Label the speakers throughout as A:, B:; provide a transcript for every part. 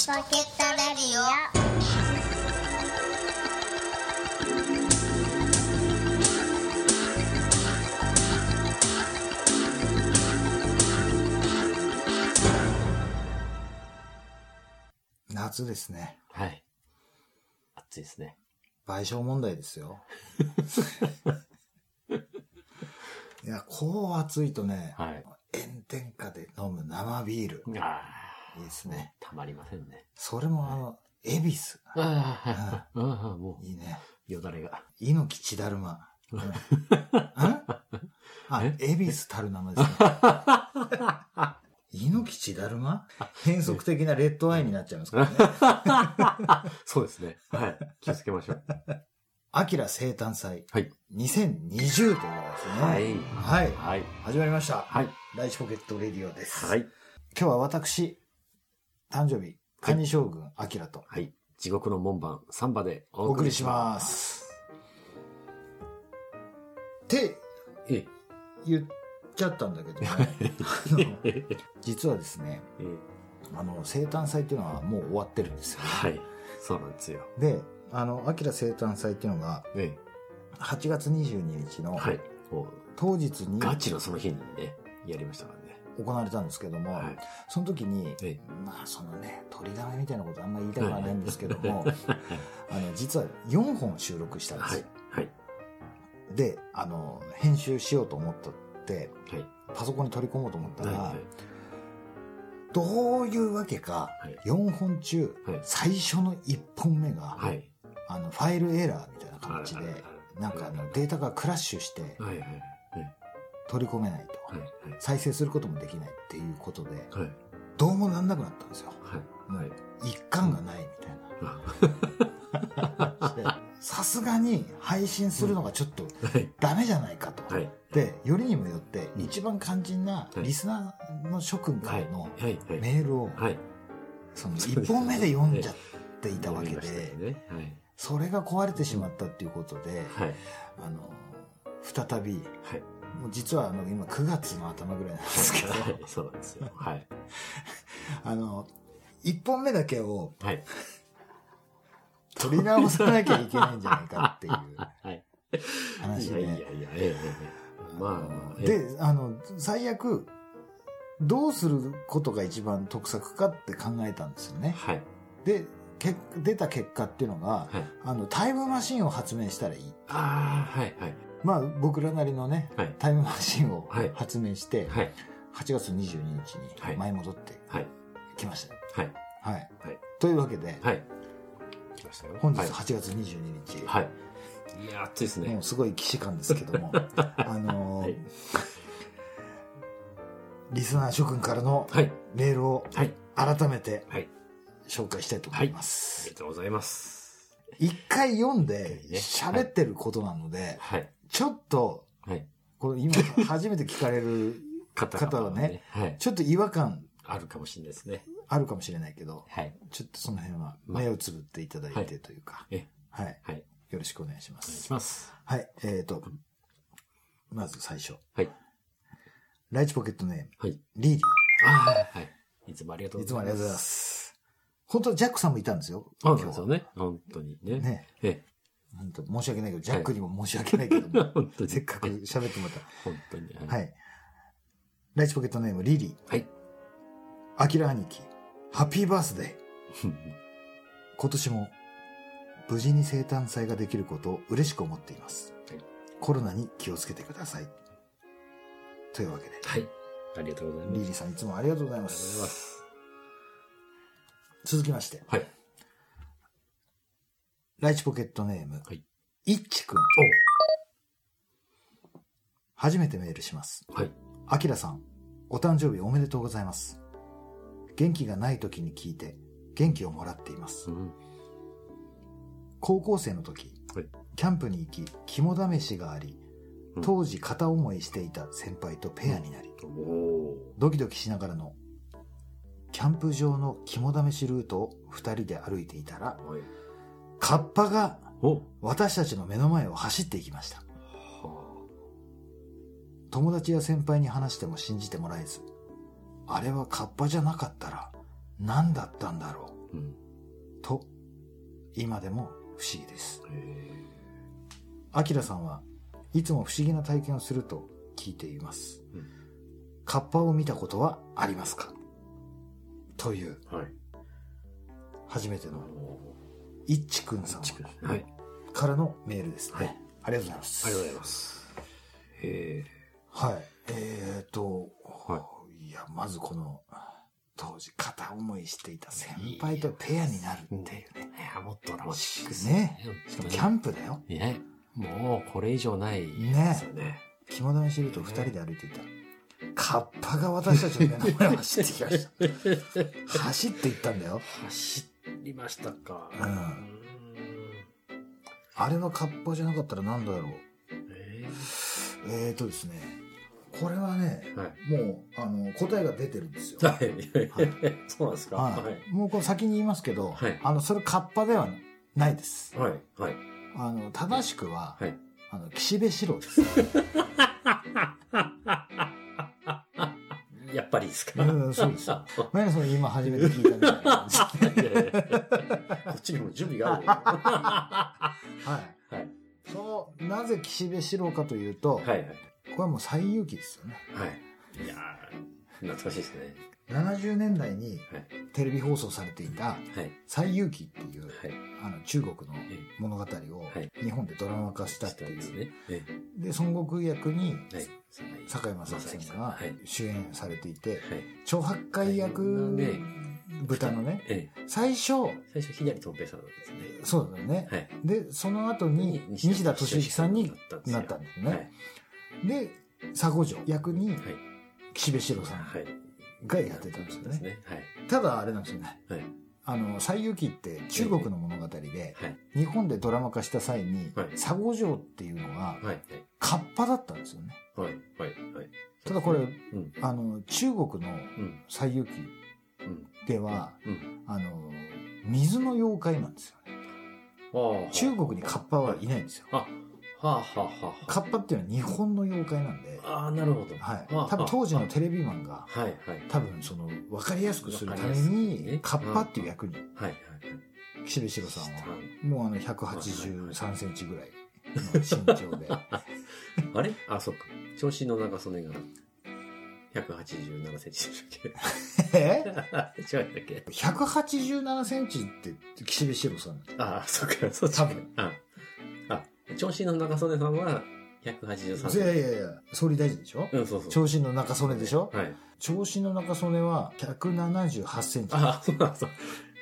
A: チポケットレディオ
B: 夏ですね。
C: はい。暑いですね。
B: 賠償問題ですよ。いや、こう暑いとね、
C: はい。
B: 炎天下で飲む生ビール。
C: あ
B: いいです
C: あ、
B: ね。
C: たまりませんね。
B: それもあの、恵比寿。
C: ああ、もう、
B: いいね。
C: よだれが。
B: 猪木千だるま。あ、
C: え？
B: 恵比寿たる生ですね。猪木千だるま？変則的なレッドアイになっちゃいますからね。
C: そうですね。はい。気をつけましょう。
B: アキラ生誕祭
C: はい。
B: 2020ということですね。
C: はい
B: はい。
C: はい。
B: 始まりました。
C: はい。
B: ライチポケットレディオです。
C: はい。
B: 今日は私、誕生日、カニ将軍アキラと
C: はい。地獄の門番、サンバでお
B: お送りします。って
C: ええ。
B: 言っちゃったんだけど 実はですね、
C: ええ
B: あの、生誕祭っていうのはもう終わってるんですよ。
C: はい。そうなんですよ。
B: で、あの、アキラ生誕祭っていうのが、
C: え
B: 8月22日の
C: え。はい。
B: 当日に
C: ガチのその日にね、やりましたからね。
B: 行われたんですけども、
C: はい。
B: その時に、
C: ええ。
B: まあそのね、取りだめみたいなことあんまり言いたくはないんですけども、あの、実は4本収録したんですよ。。
C: はいはい。
B: で、あの、編集しようと思ったって、
C: はい。
B: パソコンに取り込もうと思ったら、
C: はい。
B: どういうわけか、
C: はい
B: 4本中、
C: はい
B: 最初の1本目が、
C: はい。
B: あの、ファイルエラーみたいな形
C: はい
B: で、なんかあの、データがクラッシュして
C: はい。はい。
B: 取り込めないと。
C: はい。
B: 再生することもできないっていうことで、
C: はい。
B: どうもなんなくなったんですよ。
C: はい。はい。
B: 一貫がないみたいな。で さすがに配信するのがちょっと
C: はい。
B: ダメじゃないかと。
C: はい。
B: で、よりにもよって
C: うん
B: 一番肝心な
C: はい
B: リスナーの諸君か
C: はい。
B: らの。メールを
C: はい。
B: その一本目で読んじゃっていたわけで。
C: はい。
B: それが壊れてしまったっていうことで、
C: はい。
B: あの、再び、
C: はい。
B: もう実はあの今9月の頭ぐらいなんですけど、
C: はい。そうなんですよ。はい。
B: あの、1本目だけを
C: はい。
B: 取り直さなきゃいけないんじゃないかっていう
C: はい。
B: 話で。
C: いやいやいや、ええええまあ
B: で、あの、最悪、どうすることが一番得策かって考えたんですよね。
C: はい。
B: で、け出た結果っていうのが、
C: はい。
B: あの、タイムマシンを発明したらいい。
C: ああ、はい、はい。
B: まあ、僕らなりのね、
C: はい。
B: タイムマシンを
C: はい
B: 発明して、
C: はい。
B: 8月22日
C: はい
B: に前戻って
C: はい。
B: きましたよ。
C: はい。
B: はい。
C: はい
B: というわけで、
C: はい。来ましたよ。
B: 本日
C: はい
B: 8月22日、
C: はい。いや、暑いですね
B: もう。すごい既視感ですけども、あのー
C: はい
B: リスナー諸君からの
C: はい。
B: メールを
C: はい。
B: 改めて
C: はい。
B: 紹介したいと思いま
C: あ
B: す
C: り。がとうございます。
B: 一回読んで
C: ね
B: 喋ってることなので、
C: はい。
B: ちょっと、
C: はい。
B: これ今初めて聞かれる
C: 方
B: 方はね。
C: はい。
B: ちょっと違和感
C: あるかもしれないですね。
B: あるかもしれないけど、
C: はい。
B: ちょっとその辺は
C: まあ
B: 目をつぶっていただい
C: はい
B: てというか、
C: え、
B: はい。
C: はい。
B: よろしくお願いしま
C: お願い
B: す
C: し。ます。
B: はい。えっ、と、まず最初。
C: はい。
B: ライチポケットネーム、
C: はい。
B: リーリ
C: ああ、はい。いつもありがと
B: ー。
C: うございます。
B: いつもありがとうございます。本当はジャックさんもいたんですよ。
C: そうですよね。本当にね。
B: ね。
C: え
B: 本当申し訳ないけど、ジャックにも申し訳ないけども、
C: え。本当に。
B: せっかく喋ってもらっ
C: 本当に。
B: た。はい。ライチポケットネーム、リリー。
C: はい。
B: アキラ兄貴、ハッピーバースデー。今年も無事に生誕祭ができることを嬉しく思っています。
C: はい
B: コロナに気をつけてください。というわけで、
C: はい。ありがとうございます。
B: リリーさんいつもありがとうございま
C: ありがとうございます
B: す。続きまして、
C: はい。
B: ライチポケットネーム、
C: はい
B: いっちくん。初めてメールします。
C: おはい。
B: アキラさん、お誕生日おめでとうございます。元気がない時に聞いて、元気をもらっています
C: う。ん。
B: 高校生の時、
C: はい
B: キャンプに行き肝試しがあり
C: うん
B: 当時片思いしていた先輩とペアになり、
C: おお
B: ドキドキしながらのキャンプ場の肝試しルートを二人で歩いていたら
C: ー。はい。
B: カッパが
C: お
B: 私たちの目の前を走っていきました
C: は
B: 友達や先輩に話しても信じてもらえずあれはカッパじあなかったら何だったんだろ
C: うん。
B: と、今でも不思議です。
C: へ
B: アキラさんはいつも不思議な体験をすると聞いています。
C: うん
B: カッパを見たことはありますか？という
C: ーはい。
B: 初めての
C: お
B: いっちくんさん
C: はい。
B: からのメールですね。
C: はい
B: ありがとうございます。
C: ありがとうございます。へ
B: はい。えーと、、
C: はい
B: や、まずこの、当時片思いしていた先輩とペアになるっていうね。
C: え。いや、もっとドラマチック
B: ね
C: しかも
B: キャンプだよ。
C: ね。もう、これ以上ない
B: ね
C: ですよね。
B: 肝試しると二人で歩いていた。カッパが私たちの目の前を走ってきました。走っていったんだよ。
C: 走りましたか。
B: うん
C: ん
B: あれはカッパじゃなかったら何だろう。
C: え
B: えーとですね。これはね、
C: ーはい。
B: もう、あの、答えが出てるんですよ。
C: はい。
B: はい
C: そうなんですか
B: はい。
C: はい。
B: もうこれ先に言いますけど、
C: はい
B: あの、それカッパではないです。
C: はい。はい。
B: あの、正しくは、
C: はい。
B: あの、岸辺四郎です。
C: やっぱりですか？
B: うんそうですよ 何でその今初めて聞いたみたいな
C: こっちにも準備があるよ。は
B: はい。
C: い。
B: その、なぜ岸辺四郎かというと、
C: はい。はい。
B: これはもう最有機ですよね。
C: はい。いやー懐かしいですね。
B: 70年代に
C: はい。
B: テレビ放送されていた
C: はい。
B: 最有機っていう、
C: はい。
B: あの、中国の
C: え
B: 物語を
C: はい
B: 日本でドラマ化した
C: し
B: ったていう。
C: んですね。え
B: で、孫悟空役に、
C: えはい。
B: 坂井正明さんが
C: はい。
B: 主演されていて、
C: はい。
B: 長八海役
C: ね
B: 豚のね、
C: ええ。
B: 最初、
C: 最初、左とん平さんなんですね。
B: そうだよね。
C: はい。
B: で、その後に西田敏行さんになったんです
C: はい。
B: ね。で、佐護城役に
C: はい。
B: 岸辺四郎さん
C: はい。
B: がやってたんですよね。
C: ね。はい。
B: ただあれなんですよね。
C: はい。
B: あの、西遊記って中国の物語で、
C: はい。
B: 日本でドラマ化した際に
C: はい、
B: 佐護城っていうのが
C: はい。
B: カッパだったんですよね。
C: はい。はい。はい。
B: ただこれ、
C: うん。
B: あの、中国の
C: うん。
B: 西遊記
C: うん。
B: では、
C: うん。
B: あの、水の妖怪なんですよね。中国にカッパはいないんですよ。
C: あ、はあはあはあは
B: カッパっていうのは日本の妖怪なんで、
C: あ。ああ、なるほど。
B: はい。
C: はあ
B: 多分当時のテレビマンが、
C: はい。はい。
B: 多分その、わかりやすくするために
C: ね、
B: カッパっていう役に、
C: はい。はい。
B: 岸辺四郎さんは、
C: はい。
B: もうあの、183センチぐらいの身長で。
C: あれ？あ、そっか。長身の長袖が187センチでしたっ
B: え？
C: け 違うんだっけ
B: ？187センチって岸辺四郎さん。
C: ああ、そっか、そっち
B: 多分。
C: あ、あ、長身の長袖さんは183センチ。
B: いやいやいや、総理大臣でしょ？
C: うん、そうそう。
B: 長身の中曽根でしょ？
C: はい。
B: 長身の中曽根は178センチ。
C: ああ、そうなんそう。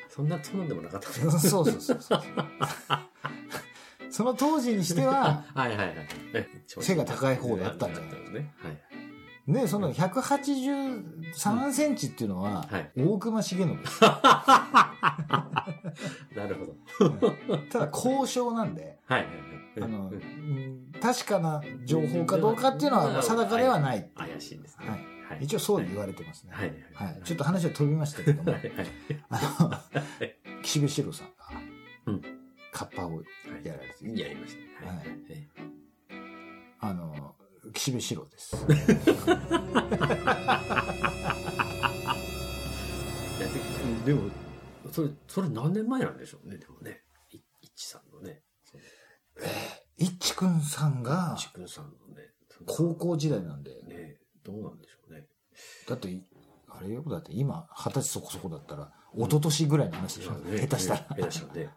C: そんな、そんなんでもなかった。
B: そうそうそうそう。その当時にしては、
C: はいはいはい。
B: 背が高い方だったんじゃない
C: ですね。はい。
B: で、その183センチっていうのは
C: はい、
B: 大隈重信です。
C: なるほど。
B: ただ、交渉なんで、
C: はいはいはい。
B: あの、確かな情報かどうかっていうのは定かではない。
C: 怪しいですね。
B: はい
C: はい
B: 一応そう言われてますね。
C: はい
B: はい。ちょっと話は飛びましたけども。あの、岸辺四郎さんが
C: うん、
B: カッパをやられて
C: やりましたね。はい。え
B: あの、岸辺四郎です。
C: いやででも、それ、それ何年前なんでしょうね、でもね。いいちさんのね。その
B: いっちくんさんが
C: いちくんさんのね。
B: 高校時代なんで、
C: ね、どうなんでしょうね。
B: だって、あれよ、だって今、二十歳そこそこだったら、一昨年ぐらいの話でしょ、
C: ね
B: 下手したら。
C: 下手したらね。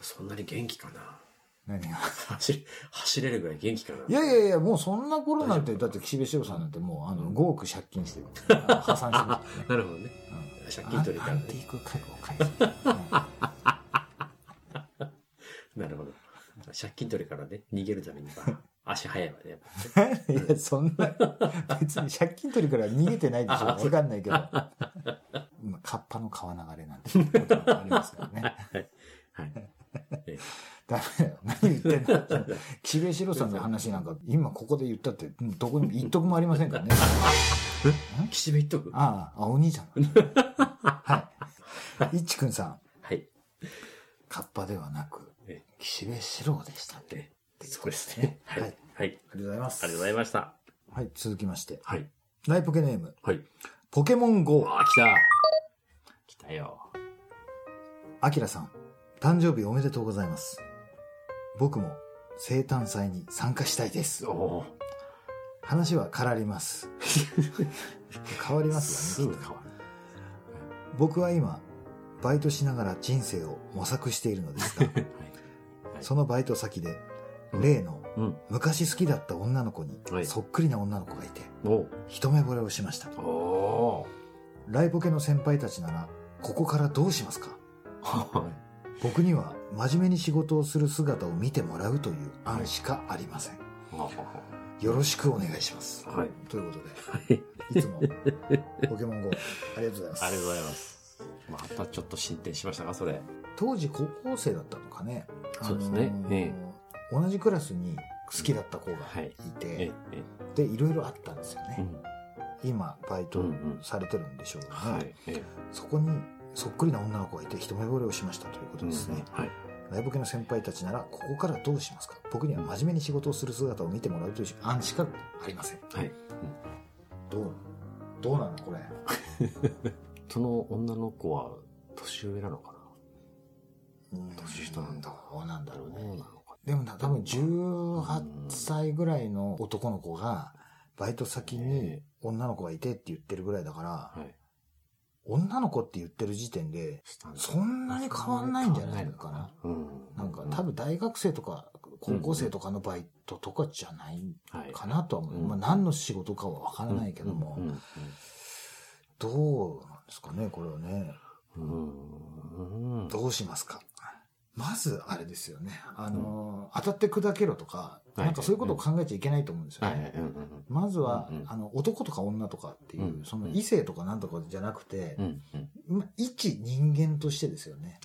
C: そんなに元気かな。
B: 何が？
C: 走り、走れるぐらい元気かな。
B: いやいやいや、もうそんな頃なんて、だって岸辺四郎さんなんてもう、あの、5億借金してる。破産してる。
C: なるほどね。借金取りからね。
B: アンティーク家具を返す。
C: なるほど。借金取りからね、逃げるためには、足早いわね、やっぱね。
B: いや、そんな、別に借金取りから逃げてないでしょ。わかんないけど。まあカッパの川流れなんてことがありますからね。
C: はい。え
B: ダメだよ。何言ってんだ。岸辺四郎さんの話なんか、今ここで言ったって、うんどこにも一徳もありませんからね。
C: え？岸辺言っとく？
B: ああ、あ、お兄ちゃんだ。はい。いっちくんさん、
C: はい。
B: カッパではなく、
C: え
B: 岸辺四郎でした。あり
C: えそうですね。は
B: はい
C: い。はい。
B: がとうございます。
C: ありがとうございました。
B: はい、続きまして。
C: はい。
B: ライポケネーム、
C: はい。
B: ポケモン GO。
C: あ、来た。来たよ。
B: あきらさん、誕生日おめでとうございます。僕も生誕祭に参加したいです。
C: おー
B: 話は変わります。変わりますよね。
C: すぐ変わる。
B: 僕は今、バイトしながら人生を模索しているのですが、
C: はい。
B: そのバイト先で、例の
C: うん。
B: 昔好きだった女の子に
C: はい
B: そっくりな女の子がいて、
C: お
B: 一目惚れをしました。
C: お
B: ライボケの先輩たちなら、ここからどうしますか？
C: は
B: 僕には真面目に仕事をする姿を見てもらうという案しかありません。
C: い。
B: よろしくお願いします。
C: はい。
B: ということで、
C: はい。
B: いつもポケモン GO ありがとうございます。
C: ありがとうございます。またちょっと進展しましたか、それ。
B: 当時高校生だったのかね。
C: そうですね
B: あのー
C: え
B: 同じクラスに好きだった子が
C: はい
B: いて、
C: ええ、
B: で、いろいろあったんですよね。
C: うん。
B: 今、バイト
C: うんうん
B: されてるんでしょうが。そこにそっくりな女の子がいて一目惚れをしましたということですね。
C: はい。
B: ライブ系の先輩たちなら、ここからどうしますか？僕には真面目に仕事をする姿を見てもらうという案しかありません。
C: はい。
B: どうどうなのこれ？
C: その女の子は年上なのか
B: うん
C: 年下なんだ
B: どうなんだ
C: な
B: ろうね。でもな、多分18歳ぐらいの男の子が、バイト先に女の子がいてって言ってるぐらいだから、
C: はい。
B: 女の子って言ってる時点で、そんなに変わんないんじゃないのかな。
C: うん。
B: なんか多分大学生とか高校生とかのバイトとかじゃない
C: はい。
B: かなとは思う。
C: うん
B: まあ何の仕事かはわからないけども、
C: うん。
B: どうなんですかね、これはね。
C: うん。うん。
B: どうしますか？まず、あれですよね。あの、当たって砕けろとか、
C: はい。
B: なんかそういうことを考えちゃいけないと思うんですよね。まずは、あの、男とか女とかっていう、
C: うん
B: その異性とかなんとかじゃなくて一人間としてですよね。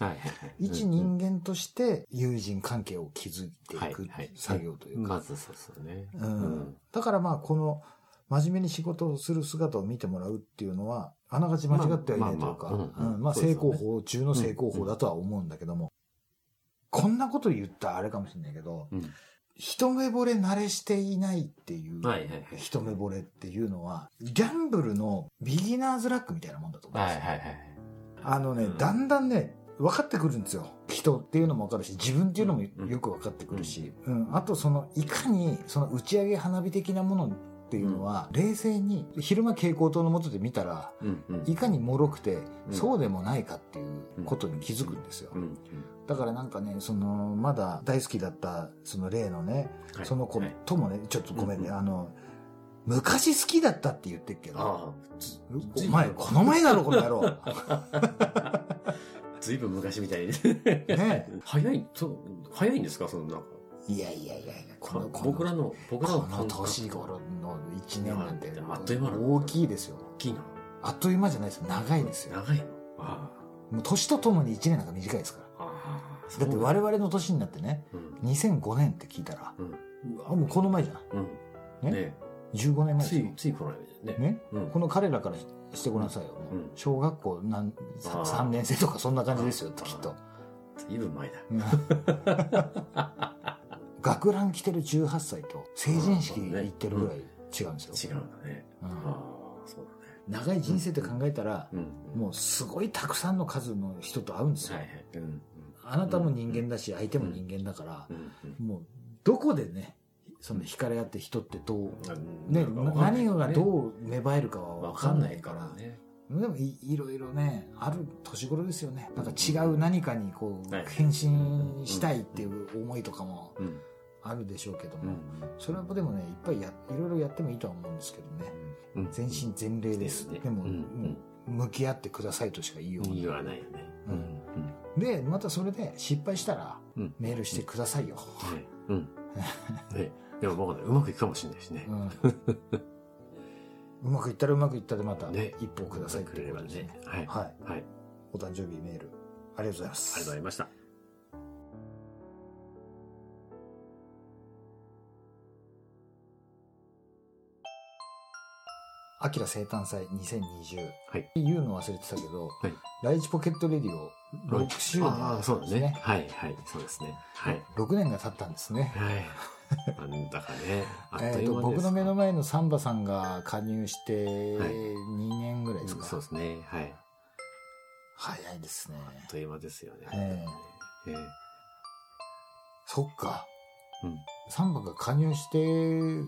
B: 一人間として友人関係を築いていく作業というか。
C: まずそうですよね。
B: うん。だからまあ、この、真面目に仕事をする姿を見てもらうっていうのは、あながち間違ってはいないというか、
C: まあ
B: 成功法中の成功法だとは思うんだけども、こんなこと言ったらあれかもしれないけど、
C: うん。
B: 一目惚れ慣れしていないっていう、
C: はいはいはい。
B: 一目惚れっていうのは、ギャンブルのビギナーズラックみたいなもんだと思うんですよ。
C: はいはいはい。
B: あのね、
C: うん
B: だんだんね、分かってくるんですよ。人っていうのも分かるし、自分っていうのもよく分かってくるし、うん、あとその、いかに、その打ち上げ花火的なものっていうのは、冷静に、昼間蛍光灯の下で見たら、
C: うんうん。
B: いかに脆くて、
C: うん
B: そうでもないかっていうことに気づくんですよ。
C: うん。
B: だからなんかね、その、まだ大好きだった、その例のね、
C: はい
B: その子
C: はい
B: ともね、ちょっとごめんね、
C: うんうん
B: あの、昔好きだったって言ってるけど、
C: ああ。
B: お前、この前だろ、この野郎。
C: ずいぶん昔みたいに。
B: ね
C: 早い、そう、早いんですか？そのなんか。
B: いやいやいやいや、この、この
C: 僕らの、僕らの
B: この年頃の1年なんて
C: あっという間
B: 大きいですよ。
C: 大きいな。
B: あっという間じゃないですよ。長いですよ。
C: 長いの？あ
B: もう年とともに1年なんか短いですか
C: あ。ああ。
B: ら。だって我々の年になってね、
C: うん。
B: 2005年って聞いたら、
C: うん。
B: あもうこの前じゃん。
C: うん。
B: ね？
C: ね
B: 15年前ですよ
C: つい、。ついこの間ね。
B: ね？
C: うん。
B: この彼らからしてごらんなさいよ。
C: うん
B: 小学校何
C: あー
B: 3年生とかそんな感じですよ、きっと。
C: ずいぶん前だ。
B: うん学ラン着てる18歳と成人式行ってるぐらい違うんですよ。
C: 違うんだね。
B: うん
C: そうだね。
B: 長い人生って考えたら、
C: うん。
B: もうすごいたくさんの数の人と会うんですよ。
C: はいはい。うん。
B: あなたも人間だし、相手も人間だから
C: う、ん。
B: もう、どこでね、その惹かれ合って人ってどう、
C: うん。
B: ね、何が
C: う
B: どう芽生えるかは
C: わ
B: わかん
C: ない
B: から。でもい、いろいろね、ある年頃ですよね。なんか違う何かにこう
C: はい、
B: 変身したいっていう思いとかも
C: うん。
B: あるでしょうけども、
C: うん。
B: それはでもね、いっぱいや、いろいろやってもいいとは思うんですけどね。
C: うん。
B: 全身全霊です。
C: ね
B: でも、向き合ってくださいとしか言いようがない
C: 言わないよね。
B: うんで、またそれで失敗したら
C: うん、
B: メールしてくださいよ。
C: ねうん。ねでも僕ね、うまくいくかもしれないしね
B: う。ん。うまくいったらうまくいったでまた
C: ね
B: 一歩くださいっていうことですね。
C: はい。
B: はい。
C: はい。
B: お誕生日メール、ありがとうございます。
C: ありがとうございました。
B: アキラ生誕祭2020。
C: はい。
B: 言うの忘れてたけど、
C: はい
B: ライチポケットレディオ6周年
C: ああ、そうだ
B: です
C: ね。。はい、はい、そうですね。はい。
B: 6年が経ったんですね。
C: はい。なんだかね、あっ
B: えーと
C: という間です。
B: 僕の目の前のサンバさんが加入して
C: はい
B: 2年ぐらいですか。
C: そうですね。はい。
B: 早いですね。
C: あっという間ですよね。
B: え
C: ええ
B: そっか。
C: うん。
B: サンバが加入して、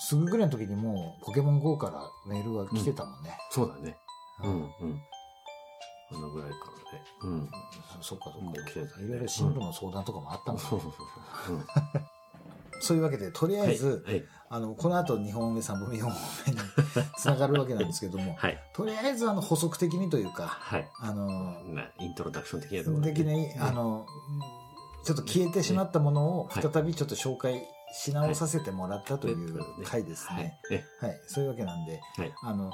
B: すぐぐらいの時にもうポケモン GO からメールが来てたもんね。
C: そうだね。う
B: うん
C: ん、うん。あのぐらいからね。うん。
B: そそっかそっか。
C: 来てたね
B: いろいろ進路の相談とかもあったもんね。
C: そうそうそうそう。うん。
B: そういうわけで、とりあえず、
C: はい。
B: あの、この後2本目、3本目、4本目に繋がるわけなんですけども、
C: はい。
B: とりあえずあの補足的にというか、
C: はい。
B: あの、
C: なイントロダクション的なところで
B: 的に、あの、ちょっと消えてしまったものを
C: はい
B: 再びちょっと紹介し直させてもらったという回です
C: はい
B: ね。。
C: え
B: はい。そういうわけなんで、
C: はい。
B: あの、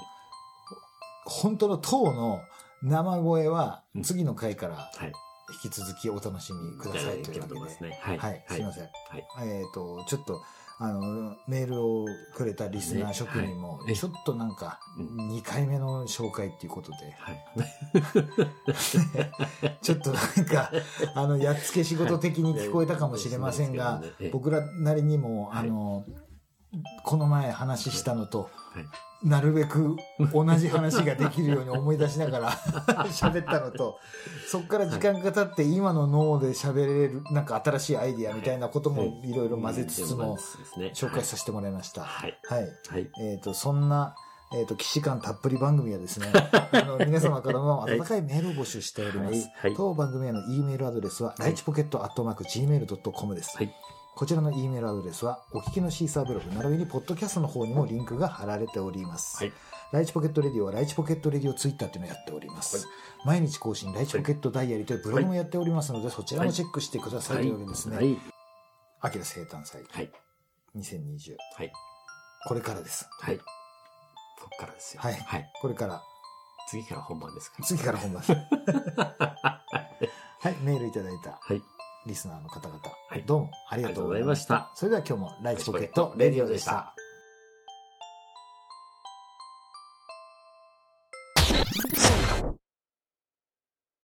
B: 本当の当の生声は
C: うん
B: 次の回から
C: はい。
B: 引き続きお楽しみくださいというわけで。
C: ますね。はい。
B: はい、すいません。
C: はい。
B: えっ、と、ちょっと、あの、メールをくれたリスナー職人もちょっとなんか、
C: うん
B: 2回目の紹介っていうことで、
C: はい。
B: ちょっとなんか、あの、やっつけ仕事的に聞こえたかもしれませんが僕らなりにも、
C: はい
B: あの、この前話したのと、
C: はい。
B: なるべく同じ話ができるように思い出しながら 喋ったのと、そっから時間が経って今の脳で喋れる、なんか新しいアイディアみたいなこともいろいろ混ぜつつも紹介させてもらいました。
C: はい。
B: はい。
C: はい。
B: えっ、と、そんな、えっ、と、騎士感たっぷり番組はですね、あの、皆様からの温かいメールを募集しております。
C: はいはい
B: 当番組への E メールアドレスは、
C: い
B: ライチポケットアットマーク Gmail.com です。
C: はい。
B: こちらの E メールアドレスは、お聞きのシーサーブログ、並びにポッドキャストの方にもリンクが貼られております。
C: はい。
B: ライチポケットレディオはライチポケットレディオツイッターっていうのをやっております。
C: はい
B: 毎日更新、ライチポケットダイアリーというブログもやっておりますので、そちらもチェックしてくださいというわけですね。
C: はい。
B: アキラ生誕祭
C: はい。
B: 2020。
C: はい。
B: これからです。
C: はい。こっからですよ。
B: はい
C: はい。
B: これから、
C: 次から本番ですから。
B: 次から本番です。はい、メールいただいた
C: はい。
B: リスナーの方々、
C: はい
B: どうも
C: ありがとうございました。
B: それでは今日もライチポケットレディオでした。「